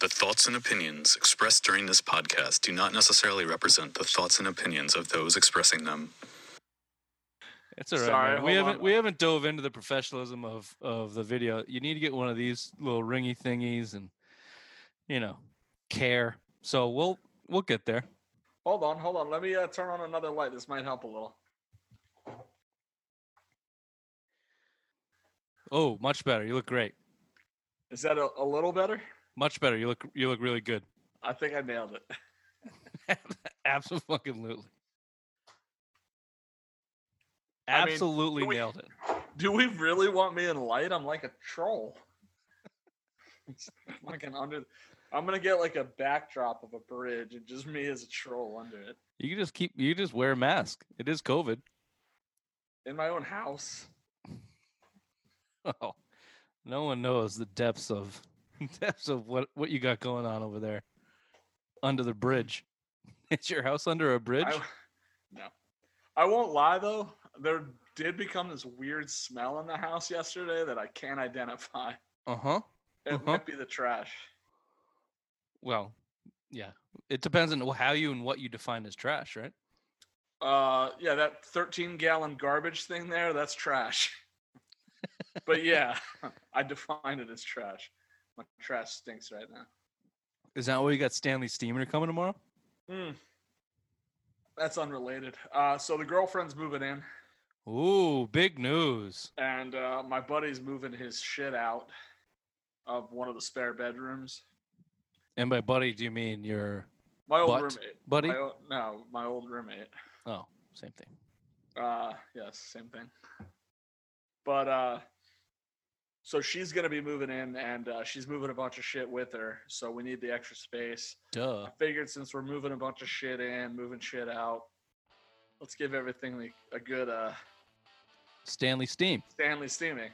The thoughts and opinions expressed during this podcast do not necessarily represent the thoughts and opinions of those expressing them. It's all right. Sorry, man. We haven't on. we haven't dove into the professionalism of of the video. You need to get one of these little ringy thingies and you know care. So we'll we'll get there. Hold on, hold on. Let me uh, turn on another light. This might help a little. Oh, much better. You look great. Is that a, a little better? Much better. You look you look really good. I think I nailed it. Absolutely. I mean, Absolutely we- nailed it. Do we really want me in light? I'm like a troll. Fucking under. I'm gonna get like a backdrop of a bridge and just me as a troll under it You can just keep you just wear a mask. It is COVID. in my own house. Oh, no one knows the depths of depths of what what you got going on over there under the bridge. Is your house under a bridge? I, no, I won't lie though. There did become this weird smell in the house yesterday that I can't identify. Uh huh. It Uh-huh. might be the trash. Well, yeah. It depends on how you and what you define as trash, right? Uh, yeah, that 13 gallon garbage thing there, that's trash. but yeah, I define it as trash. My trash stinks right now. Is that why you got Stanley Steamer coming tomorrow? Hmm. That's unrelated. Uh, so the girlfriend's moving in, Ooh, big news. and uh, my buddy's moving his shit out of one of the spare bedrooms. And by buddy, do you mean your My old roommate. buddy? My o- no, my old roommate. Oh, same thing. Uh, yes, same thing. But uh, so she's gonna be moving in, and uh, she's moving a bunch of shit with her. So we need the extra space. Duh. I figured since we're moving a bunch of shit in, moving shit out, let's give everything like a good uh Stanley Steam. Stanley steaming.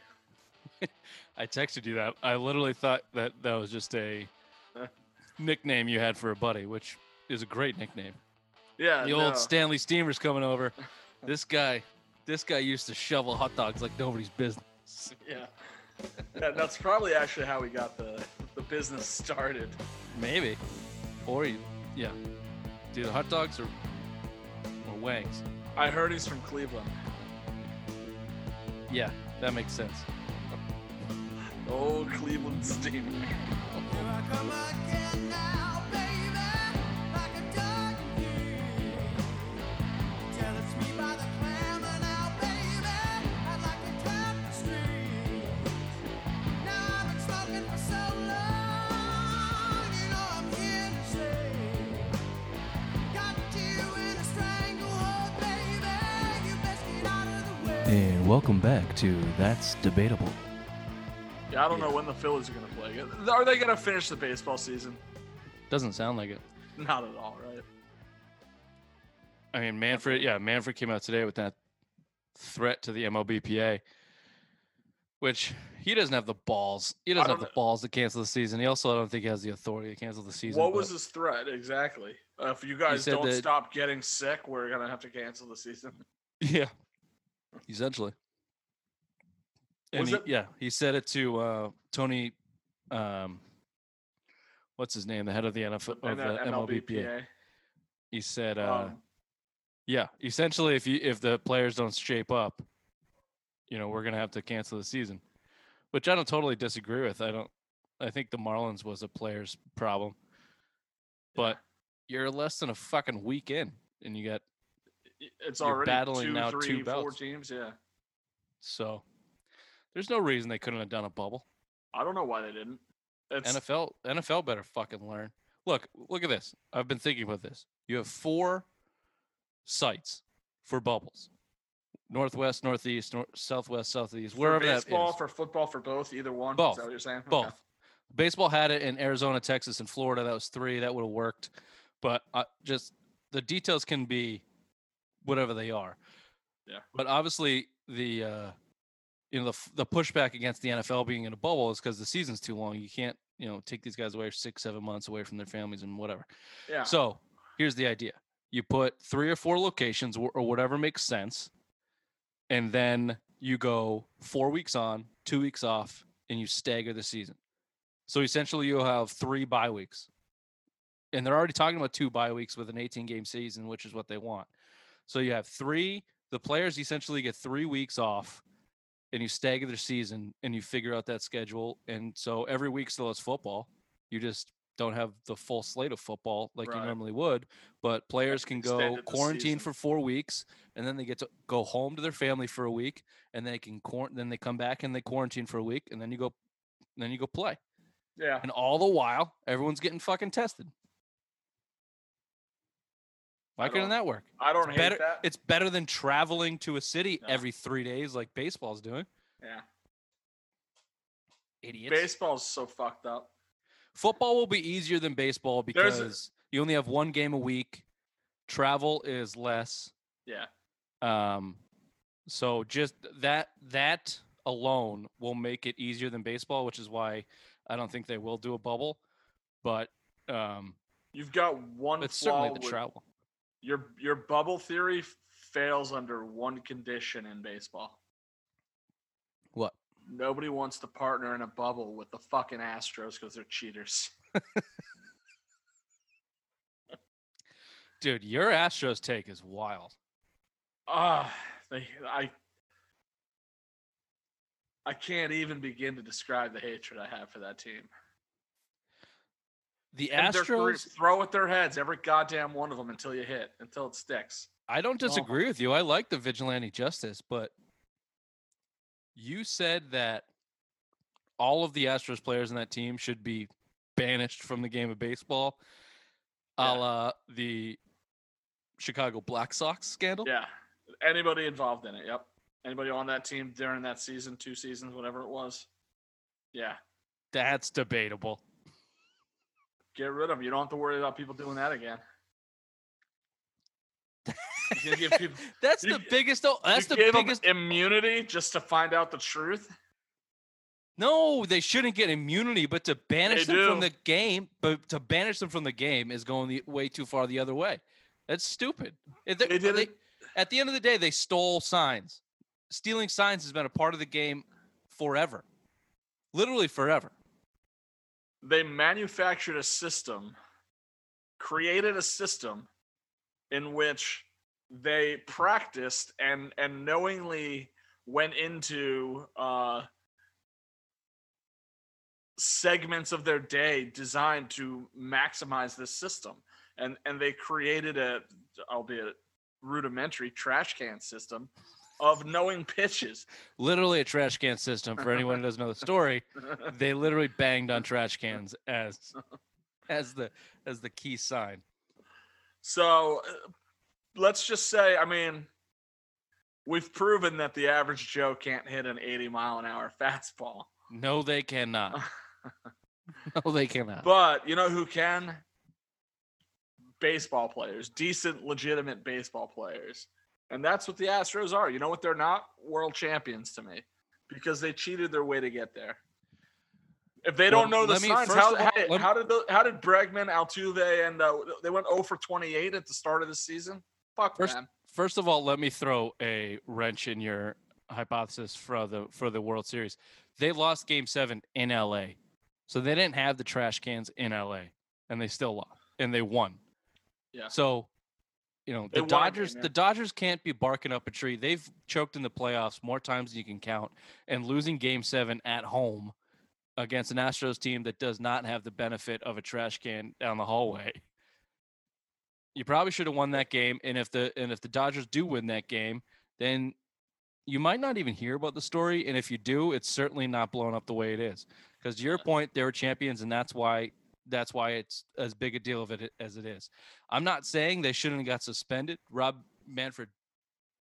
I texted you that. I literally thought that that was just a nickname you had for a buddy, which is a great nickname. Yeah, the no. old Stanley Steamer's coming over. This guy, this guy used to shovel hot dogs like nobody's business. yeah. Yeah, that's probably actually how we got the the business started. Maybe, or you, yeah, dude, hot dogs or or wangs. I heard he's from Cleveland. Yeah, that makes sense. oh, Cleveland steaming. And welcome back to That's Debatable. Yeah, I don't know when the Phillies are gonna play. Are they gonna finish the baseball season? Doesn't sound like it. Not at all, right? I mean, Manfred, yeah, Manfred came out today with that threat to the MLBPA, which he doesn't have the balls. He doesn't have don't the balls to cancel the season. He also, I don't think, he has the authority to cancel the season. What was his threat exactly? Uh, if you guys don't stop getting sick, we're gonna have to cancel the season. Yeah, essentially. And he, it- yeah, he said it to uh, Tony. Um, what's his name? The head of the NFL of the MLBPA. He said, uh, Um, "Yeah, essentially, if you if the players don't shape up, you know, we're gonna have to cancel the season." Which I don't totally disagree with. I don't. I think the Marlins was a player's problem, but you're less than a fucking week in, and you got it's you're already battling two, now two three, four belts. teams. Yeah, so. There's no reason they couldn't have done a bubble. I don't know why they didn't. It's, NFL NFL better fucking learn. Look, look at this. I've been thinking about this. You have four sites for bubbles. Northwest, northeast, nor- southwest, southeast, for wherever baseball, that is. for football, for both, either one. Both. Is that what you're saying? Okay. Both. Baseball had it in Arizona, Texas, and Florida. That was three. That would have worked. But uh, just the details can be whatever they are. Yeah. But obviously, the uh, you know the the pushback against the NFL being in a bubble is because the season's too long. You can't you know take these guys away six, seven months away from their families and whatever. Yeah. So here's the idea: you put three or four locations or whatever makes sense, and then you go four weeks on, two weeks off, and you stagger the season. So essentially, you'll have three bye weeks, and they're already talking about two bye weeks with an 18 game season, which is what they want. So you have three. The players essentially get three weeks off, and you stagger their season, and you figure out that schedule. And so every week still has football. You just don't have the full slate of football like you normally would. But players can go quarantine season. for four weeks, and then they get to go home to their family for a week, and they can quar- then they come back and they quarantine for a week, and then you go, then you go play. Yeah. And all the while, everyone's getting fucking tested. Why couldn't that work? I don't It's hate better. that. It's better than traveling to a city every three days like baseball's doing. yeah. Idiots. Baseball's so fucked up. Football will be easier than baseball because a- you only have one game a week. Travel is less. Yeah. Um, so just that that alone will make it easier than baseball, which is why I don't think they will do a bubble. But um, You've got one it's certainly the with travel. Your your bubble theory fails under one condition in baseball. What? Nobody wants to partner in a bubble with the fucking Astros because they're cheaters. Dude, your Astros take is wild. Ah, they I I can't even begin to describe the hatred I have for that team. The And Astros, throw at their heads every goddamn one of them until you hit, until it sticks. I don't Oh. disagree with you. I like the vigilante justice, but you said that all of the Astros players in that team should be banished from the game of baseball, a la the Chicago Black Sox scandal. Yeah. Anybody involved in it. Yep. Anybody on that team during that season, two seasons, whatever it was. Yeah. That's debatable. Get rid of them. You don't have to worry about people doing that again. You gonna give people That's You the biggest. That's the biggest. immunity just to find out the truth. No, they shouldn't get immunity, but to banish They them from the game, but to banish them from the game is going the way too far the other way. That's stupid. Eh, if They did they- it. at the end of the day, they stole signs. Stealing signs has been a part of the game forever, literally forever. They manufactured a system, created a system in which they practiced and and knowingly went into uh, segments of their day designed to maximize this system. And and they created a albeit rudimentary trash can system of knowing pitches Literally a trash can system. For anyone who doesn't know the story, they literally banged on trash cans as as the as the key sign. So uh, let's just say, I mean, we've proven that the average Joe can't hit an 80 mile an hour fastball. No, they cannot. No, they cannot. But you know who can? Baseball players, decent, legitimate baseball players. And that's what the Astros are. You know what they're not? World champions to me because they cheated their way to get there. If they don't Well, know the signs, how, all, how, how did the, how did Bregman, Altuve, and uh, they went 0 for 28 at the start of the season? Fuck First- man. First of all, let me throw a wrench in your hypothesis for the for the World Series. They lost Game Seven in LA, so they didn't have the trash cans in LA, and they still lost, and they won. Yeah. So, you know, the won a game, Dodgers the Dodgers can't be barking up a tree. They've choked in the playoffs more times than you can count, and losing Game Seven at home against an Astros team that does not have the benefit of a trash can down the hallway. You probably should have won that game, and if the and if the Dodgers do win that game, then you might not even hear about the story. And if you do, it's certainly not blown up the way it is. Because to your point, they were champions, and that's why that's why it's as big a deal of it as it is. I'm not saying they shouldn't have got suspended. Rob Manfred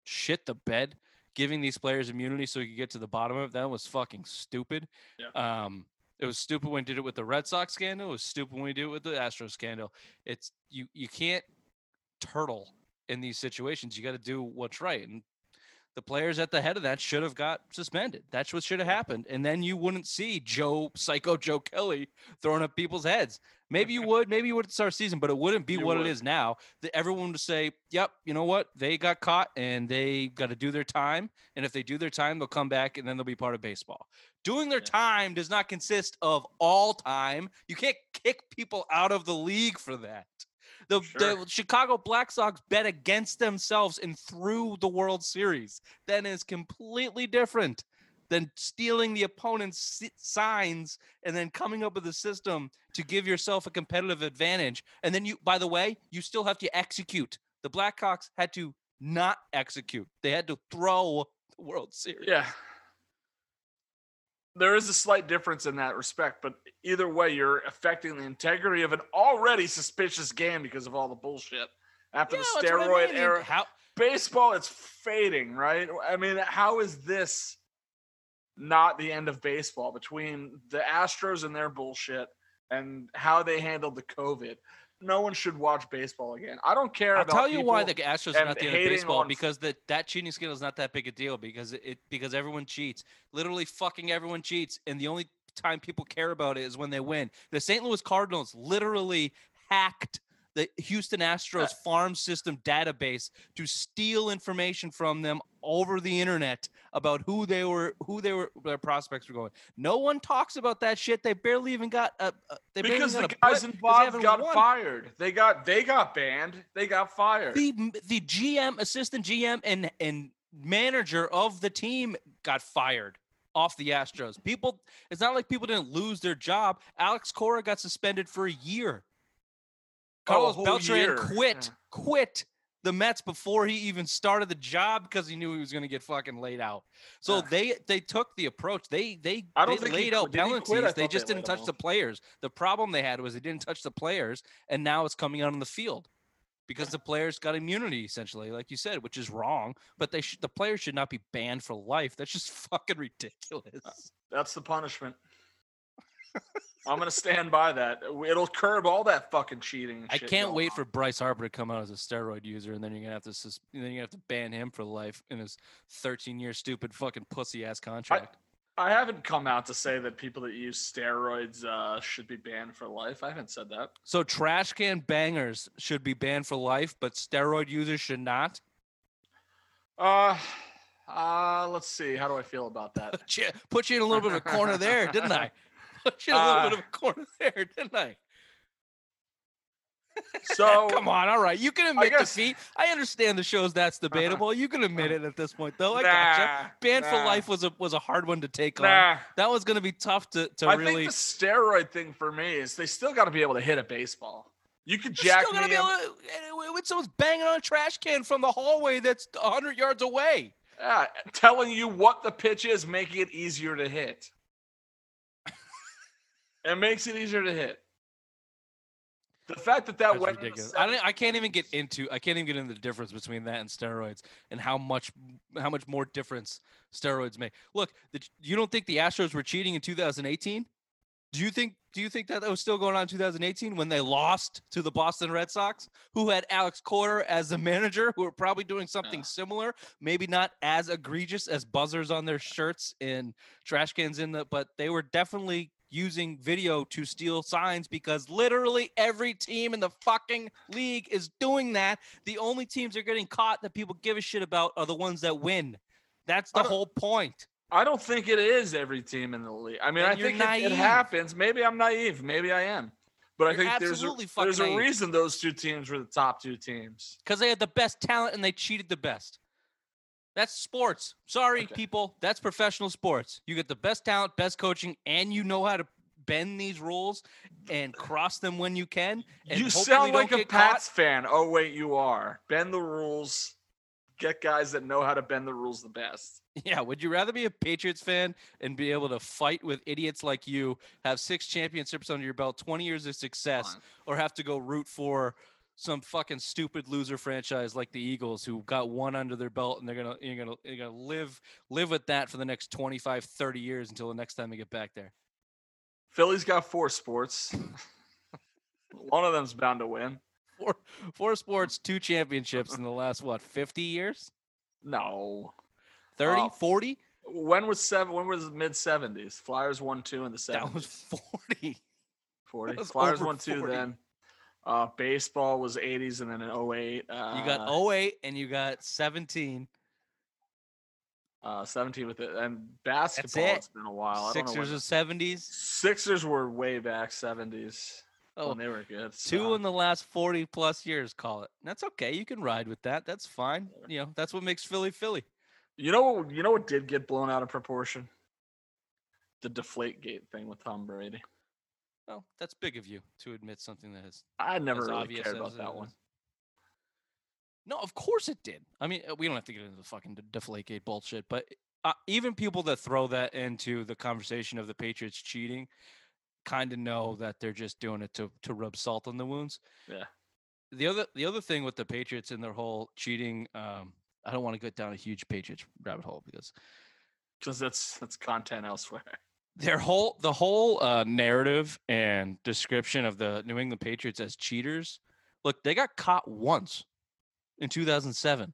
shit the bed, giving these players immunity so he could get to the bottom of it. That was fucking stupid. Yeah. Um, it was stupid when he did it with the Red Sox scandal. It was stupid when we did it with the Astros scandal. It's you you can't turtle in these situations. You got to do what's right. And the players at the head of that should have got suspended. That's what should have happened. And then you wouldn't see Joe, psycho Joe Kelly throwing up people's heads. Maybe you would, maybe you would start a season, but it wouldn't be You what would. it is now. That everyone would say, Yep, you know what? They got caught and they got to do their time. And if they do their time, they'll come back and then they'll be part of baseball. Doing their Yeah. time does not consist of all time. You can't kick people out of the league for that. The, Sure. the Chicago Black Sox bet against themselves and through the World Series. That is completely different than stealing the opponent's signs and then coming up with a system to give yourself a competitive advantage. And then you, by the way, you still have to execute. The Black Sox had to not execute. They had to throw the World Series. Yeah. There is a slight difference in that respect, but either way, you're affecting the integrity of an already suspicious game because of all the bullshit. After Yeah, the what I steroid mean. era, How, baseball it's fading, right? I mean, how is this not the end of baseball between the Astros and their bullshit and how they handled the COVID? No one should watch baseball again. I don't care I'll tell you why the Astros are not the end of baseball on- because the, that cheating scandal is not that big a deal because it because everyone cheats. Literally, fucking everyone cheats, and the only time people care about it is when they win. The St. Louis Cardinals literally hacked the Houston Astros farm system database to steal information from them over the internet about who they were, who they were, their prospects were going. No one talks about that shit. They barely even got a. a they because the guys they involved got won. fired. They got they got banned. They got fired. the the GM, assistant GM, and and manager of the team got fired off the Astros. People, it's not like people didn't lose their job. Alex Cora got suspended for a year. Oh, a Carlos whole Beltran year. quit, Yeah. quit the Mets before he even started the job because he knew he was going to get fucking laid out. So Yeah. they they took the approach. They they I don't they think he laid quit. out Did he quit? I penalties. They thought they just didn't touch the players. The problem they had was they didn't touch the players, and now it's coming out on the field because the players got immunity essentially, like you said, which is wrong. But they should the players should not be banned for life. That's just fucking ridiculous. That's the punishment. I'm gonna stand by that. It'll curb all that fucking cheating. I can't wait on. for Bryce Harper to come out as a steroid user, and then you're gonna have to sus- then you're gonna have to ban him for life in his 13 year stupid fucking pussy ass contract. I haven't come out to say that people that use steroids uh, should be banned for life. I haven't said that. So trash can bangers should be banned for life, but steroid users should not. Uh, uh, let's see. How do I feel about that? You, put you in a little bit of a corner there, didn't I? Put you in a little bit Uh, of a corner there, didn't I? So Come on, all right. You can admit guess- defeat. I understand the show's that's debatable. You can admit it at this point, though. I gotcha. nah, Banned for life was a was a hard one to take on. Nah. That was going to be tough to to I really. think the steroid thing for me is they still got to be able to hit a baseball. You could jack still gonna me Be able to, when someone's banging on a trash can from the hallway that's hundred yards away. Yeah, telling you what the pitch is, making it easier to hit. It makes it easier to hit. The fact that that That's went in the ridiculous. I, don't, I can't even get into. I can't even get into the difference between that and steroids and how much how much more difference steroids make. Look, the, you don't think the Astros were cheating in 2018? Do you think? Do you think that that was still going on in 2018 when they lost to the Boston Red Sox, who had Alex Cora as the manager, who were probably doing something Yeah. similar, maybe not as egregious as buzzers on their shirts and trash cans in the, but they were definitely using video to steal signs because literally every team in the fucking league is doing that. The only teams that are getting caught that people give a shit about are the ones that win. That's the whole point. I don't think it is every team in the league. I mean, Then I think it, it happens. Maybe I'm naive. Maybe I am. But I You're think there's a, there's a reason those two teams were the top two teams. because they had the best talent and they cheated the best. That's sports. Sorry, Okay. people. That's professional sports. You get the best talent, best coaching, and you know how to bend these rules and cross them when you can. You sound like a get caught. Pats fan. Oh wait, you are. Bend the rules. Get guys that know how to bend the rules the best. Yeah, would you rather be a Patriots fan and be able to fight with idiots like you, have six championships under your belt, 20 years of success, or have to go root for some fucking stupid loser franchise like the Eagles who got one under their belt and they're going to you're going to you're to live live with that for the next 25 30 years until the next time they get back there. Philly's got four sports. One of them's bound to win. Four four sports, two championships in the last what, 50 years? No. 30, uh, Oh, 40? When was seven? When was mid seventies? Flyers won two in the That was seventies. 40. 40. was Flyers won two 40. then. Uh, baseball was eighties and then in 08. Uh, You got 08 and you got 17. uh, seventeen with it, and basketball. it. It's been a while. I don't know Sixers of 70s. Sixers were way back seventies Oh, when they were good. two in the last 40 plus years, call it. That's okay. You can ride with that. That's fine. You know, that's what makes Philly Philly. You know, you know what did get blown out of proportion? The deflate gate thing with Tom Brady. Well, that's big of you to admit something that is I never really obvious cared about that one. No, of course it did. I mean, uh, we don't have to get into the fucking de- Deflategate bullshit, but uh, even people that throw that into the conversation of the Patriots cheating kind of know that they're just doing it to to rub salt on the wounds. Yeah. The other the other thing with the Patriots and their whole cheating, um, I don't want to get down a huge Patriots rabbit hole because Because that's that's content elsewhere. their whole the whole uh, narrative and description of the New England Patriots as cheaters. Look, they got caught once in 2007,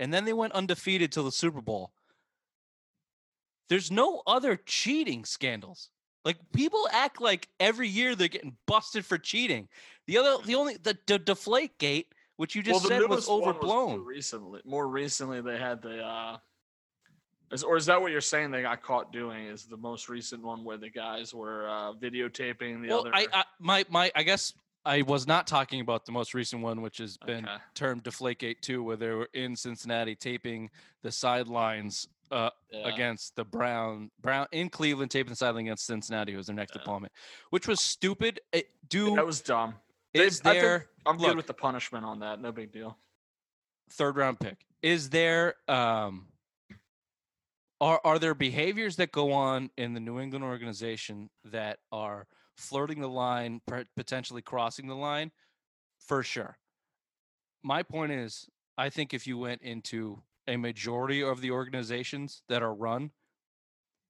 and then they went undefeated till the Super Bowl. There's no other cheating scandals. Like people act like every year they're getting busted for cheating. The other, the only the, the Deflate Gate, which you just the said was newest one more overblown. recently, more recently they had the. uh is, or is that what you're saying they got caught doing? Is the most recent one where the guys were uh, videotaping the well, other? I, I my my I guess I was not talking about the most recent one, which has been Okay. termed Deflategate 2, where they were in Cincinnati taping the sidelines uh, Yeah. against the Brown Brown in Cleveland, taping the sideline against Cincinnati, who was their next Yeah. opponent, which was stupid. It, do that was dumb. They- is think there I'm look. good with the punishment on that. No big deal. third round pick? Is there um are are there behaviors that go on in the New England organization that are flirting the line, potentially crossing the line? For sure. My point is, I think if you went into a majority of the organizations that are run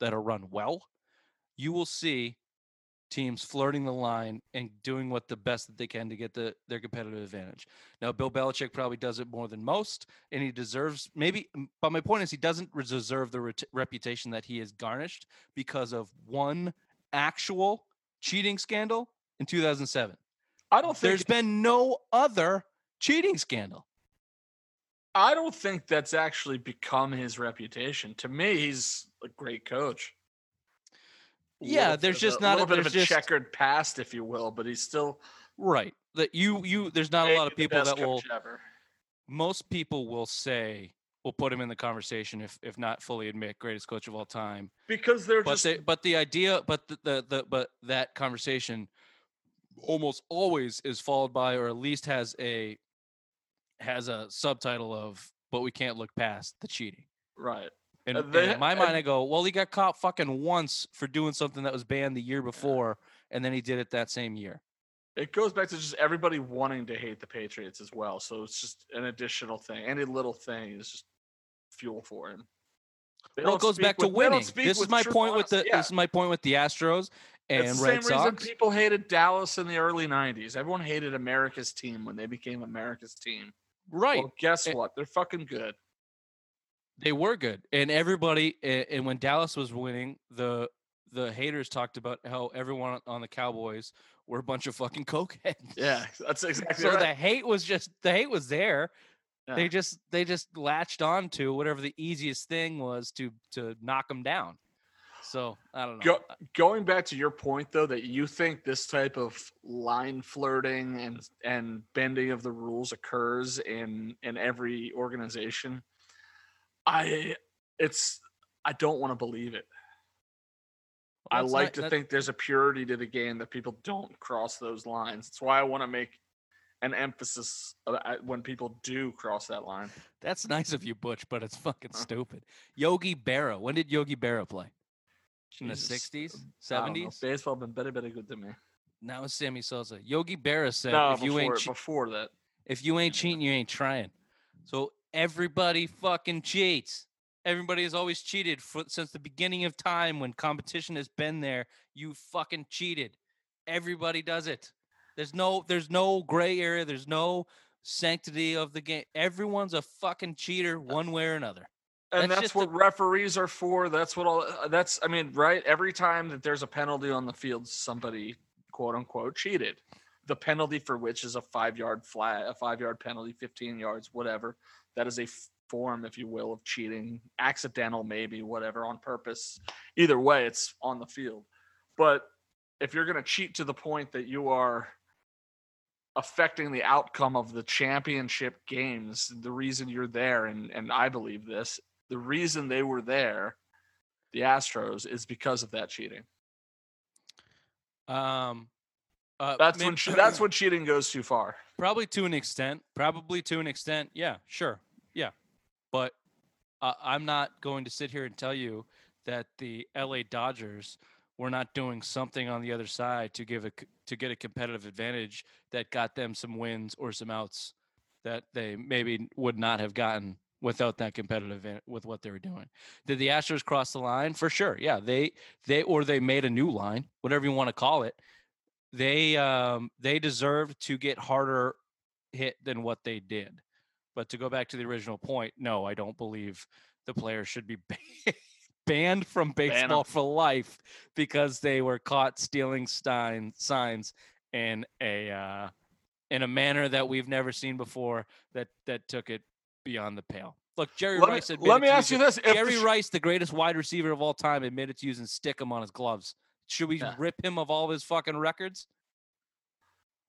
that are run well, you will see teams flirting the line and doing what the best that they can to get the their competitive advantage. Now, Bill Belichick probably does it more than most, and he deserves maybe. But my point is, he doesn't deserve the ret- reputation that he has garnished because of one actual cheating scandal in 2007. I don't think There's been no other cheating scandal. I don't think that's actually become his reputation. To me, he's a great coach. A Yeah, there's just a, not a- little bit of a just- checkered past, if you will, but he's still Right. That you you there's not a lot of people that will ever. most people will say will put him in the conversation if if not fully admit greatest coach of all time. because they're But just they, but the idea but the, the the but that conversation almost always is followed by or at least has a has a subtitle of but we can't look past the cheating. right. And, Uh, and in my mind, I go, well, he got caught fucking once for doing something that was banned the year before, and then he did it that same year. It goes back to just everybody wanting to hate the Patriots as well. So it's just an additional thing. Any little thing is just fuel for him. They well, it goes back to with- don't winning. This is my point with the. Yeah. This is my point with the Astros and It's the Red same reason people hated Dallas in the early '90s. Everyone hated America's team when they became America's team. Right. Well, guess what? They're fucking good. They were good, and everybody, and when Dallas was winning, the the haters talked about how everyone on the Cowboys were a bunch of fucking cokeheads. Yeah, that's exactly So right. the hate was just the hate was there. Yeah. They just they just latched on to whatever the easiest thing was to to knock them down. So I don't know. Go, going back to your point though that you think this type of line flirting and and bending of the rules occurs in in every organization i it's i don't want to believe it i Well, it's like not- to that- think there's a purity to the game that people don't cross those lines that's why i want to make an emphasis uh, when people do cross that line That's nice of you, Butch, but it's fucking Huh. stupid. Yogi Berra. When did Yogi Berra play? In the Jesus, uh, sixties, I don't know. seventies. baseball been better, better good to me Now it's Sammy Sosa. Yogi Berra said, no "If you ain't che- before that if you ain't cheating, you ain't trying." So everybody fucking cheats. Everybody has always cheated for, since the beginning of time when competition has been there. You fucking cheated. Everybody does it. There's no there's no gray area. There's no sanctity of the game. Everyone's a fucking cheater one way or another. and That's that's, what referees are for. That's what all. uh, That's I mean, right? Every time that there's a penalty on the field, somebody quote unquote cheated. The penalty for which is a five yard flat, a five yard penalty, fifteen yards, whatever. That is a form, if you will, of cheating, accidental, maybe, whatever, on purpose. Either way, it's on the field. But if you're going to cheat to the point that you are affecting the outcome of the championship games, the reason you're there, and and I believe this, the reason they were there, the Astros, is because of that cheating. Um, uh, That's may- when that's when cheating goes too far. Probably to an extent. Probably to an extent. Yeah, sure. Yeah. But uh, I'm not going to sit here and tell you that the LA Dodgers were not doing something on the other side to give a to get a competitive advantage that got them some wins or some outs that they maybe would not have gotten without that competitive with what they were doing. Did the Astros cross the line? For sure. Yeah, they they or they made a new line, whatever you want to call it they um they deserved to get harder hit than what they did. But to go back to the original point, no, I don't believe the players should be banned from Ban baseball for life because they were caught stealing stein signs in a uh, in a manner that we've never seen before that that took it beyond the pale. Look, Jerry Let me, Rice admitted let me ask you this: if Jerry sh- Rice, the greatest wide receiver of all time, admitted to using stickum on his gloves. Should we Yeah. rip him of all of his fucking records?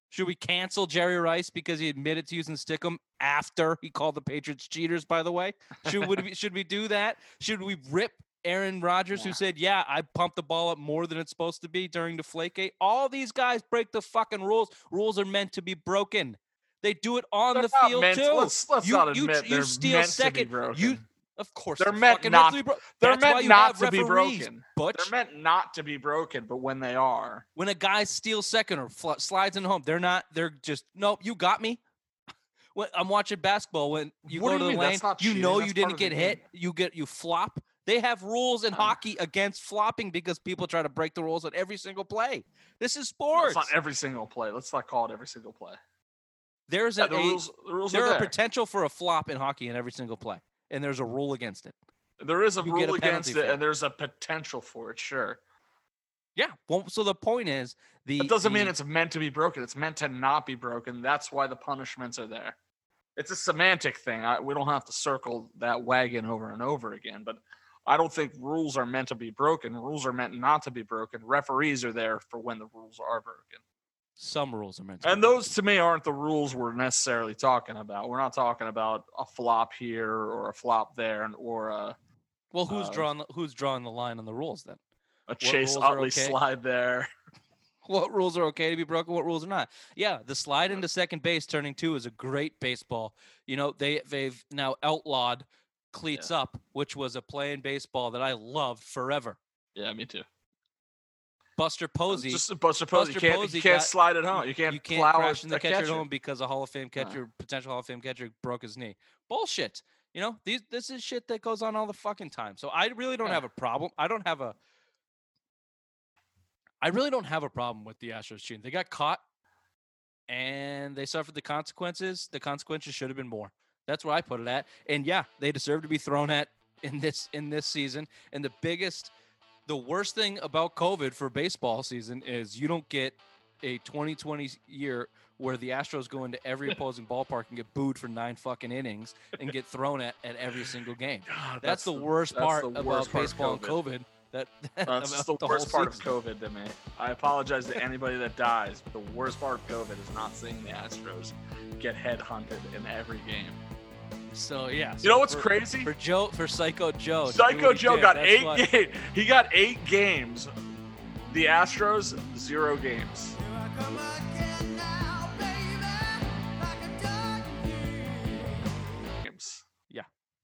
Should we cancel Jerry Rice because he admitted to using stickum after he called the Patriots cheaters? By the way, should we, should we do that? Should we rip Aaron Rodgers, who said, "Yeah, I pumped the ball up more than it's supposed to be during Deflategate"? All these guys break the fucking rules. Rules are meant to be broken. They do it on they're the field meant- too. Let's, let's You- not admit you they're steal second- to be broken. you- Of course, They're they're meant not- to be bro- they're meant not to be broken. Butch. They're meant not to be broken, but when they are, when a guy steals second or fl- slides in home, they're not. They're just nope. You got me. When I'm watching basketball, when you What go to the mean? lane, you cheating. know That's you didn't get hit. game. You get you flop. They have rules in Uh. hockey against flopping because people try to break the rules on every single play. This is sports. it's not every single play. Let's not call it every single play. There's Yeah, a, the rules, the rules there are are there. potential for a flop in hockey in every single play, and there's a rule against it. there is a you get a rule against it, it. and there's a potential for it. Sure, Yeah. Well, so the point is the that doesn't mean it's meant to be broken. It's meant to not be broken. That's why the punishments are there. It's a semantic thing. I, we don't have to circle that wagon over and over again, but I don't think rules are meant to be broken. Rules are meant not to be broken. Referees are there for when the rules are broken. Some rules are meant to. And those to me aren't the rules we're necessarily talking about. We're not talking about a flop here or a flop there and or a, Well, who's uh, drawing the, who's drawing the line on the rules then? a Chase rules Utley okay? slide there. what rules are okay to be broken, what rules are not. Yeah, the slide into second base turning two is a great baseball. You know, they they've now outlawed cleats up, which was a play in baseball that I loved forever. Yeah, me too. Buster Posey, Just a Buster Posey. Buster You can't, Posey you can't got- slide it home. You can't, you can't plow crash in the catcher catcher. home because a Hall of Fame Uh. catcher, potential Hall of Fame catcher, broke his knee. Bullshit. You know, these this is shit that goes on all the fucking time. So I really don't Yeah. have a problem. I don't have a I really don't have a problem with the Astros cheating. They got caught and they suffered the consequences. The consequences should have been more. That's where I put it at. And yeah, they deserve to be thrown at in this in this season. And the biggest the worst thing about COVID for baseball season is you don't get a 2020 year where the Astros go into every opposing ballpark and get booed for nine fucking innings and get thrown at at every single game. God, That's, the, worst that's part the about part of baseball and COVID. COVID. That That's the the worst part of. COVID to me. I apologize to anybody that dies, but the worst part of COVID is not seeing the Astros get headhunted in every game. So yeah. You so know what's for, crazy? For Joe, for Psycho Joe. Psycho Joe did, got that's eight games. He got eight games. The Astros zero games. Games.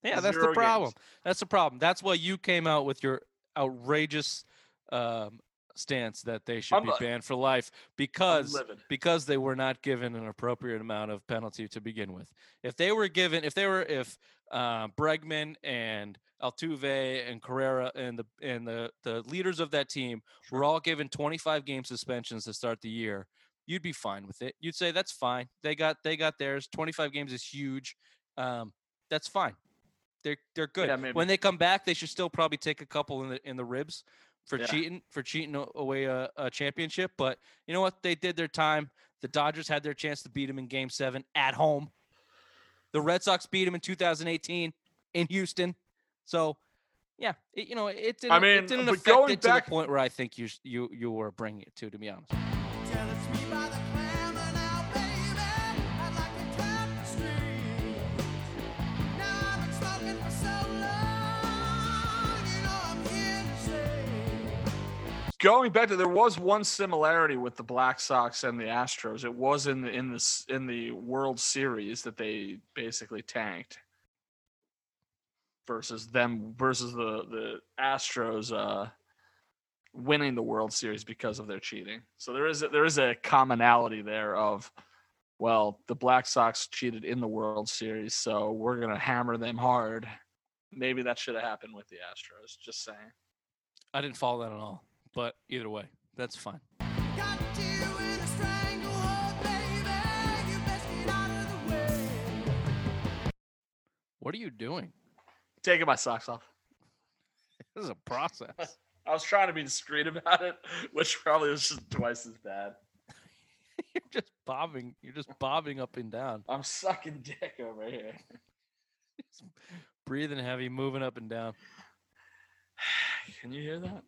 Yeah, that's Zero the problem. games. That's the problem. That's why you came out with your outrageous um, stance that they should I'm be banned for life because because they were not given an appropriate amount of penalty to begin with. If they were given, if they were, if uh, Bregman and Altuve and Correa and the and the the leaders of that team were all given 25 game suspensions to start the year, you'd be fine with it. You'd say that's fine. They got they got theirs. 25 games is huge. Um, that's fine. They're they're good. Yeah. When they come back, they should still probably take a couple in the in the ribs for Yeah. cheating for cheating away a, a championship. But you know what? They did their time. The Dodgers had their chance to beat them in Game Seven at home. The Red Sox beat them in 2018 in Houston. So, yeah, it, you know, it didn't. I mean, it didn't affect going it to back- the point where I think you you you were bringing it to. To be honest, going back to there was one similarity with the Black Sox and the Astros. It was in the in this in the World Series that they basically tanked versus them versus the the Astros uh winning the World Series because of their cheating. So there is a, there is a commonality there of well, the Black Sox cheated in the World Series, so we're going to hammer them hard. Maybe that should have happened with the Astros, just saying. I didn't follow that at all. But either way, that's fine. Got you in a stranglehold, baby. You best get out of the way. What are you doing? Taking my socks off. This is a process. I was trying to be discreet about it, which probably was just twice as bad. you're just bobbing. You're just bobbing up and down, I'm sucking dick over here. breathing heavy, moving up and down. Can you hear that?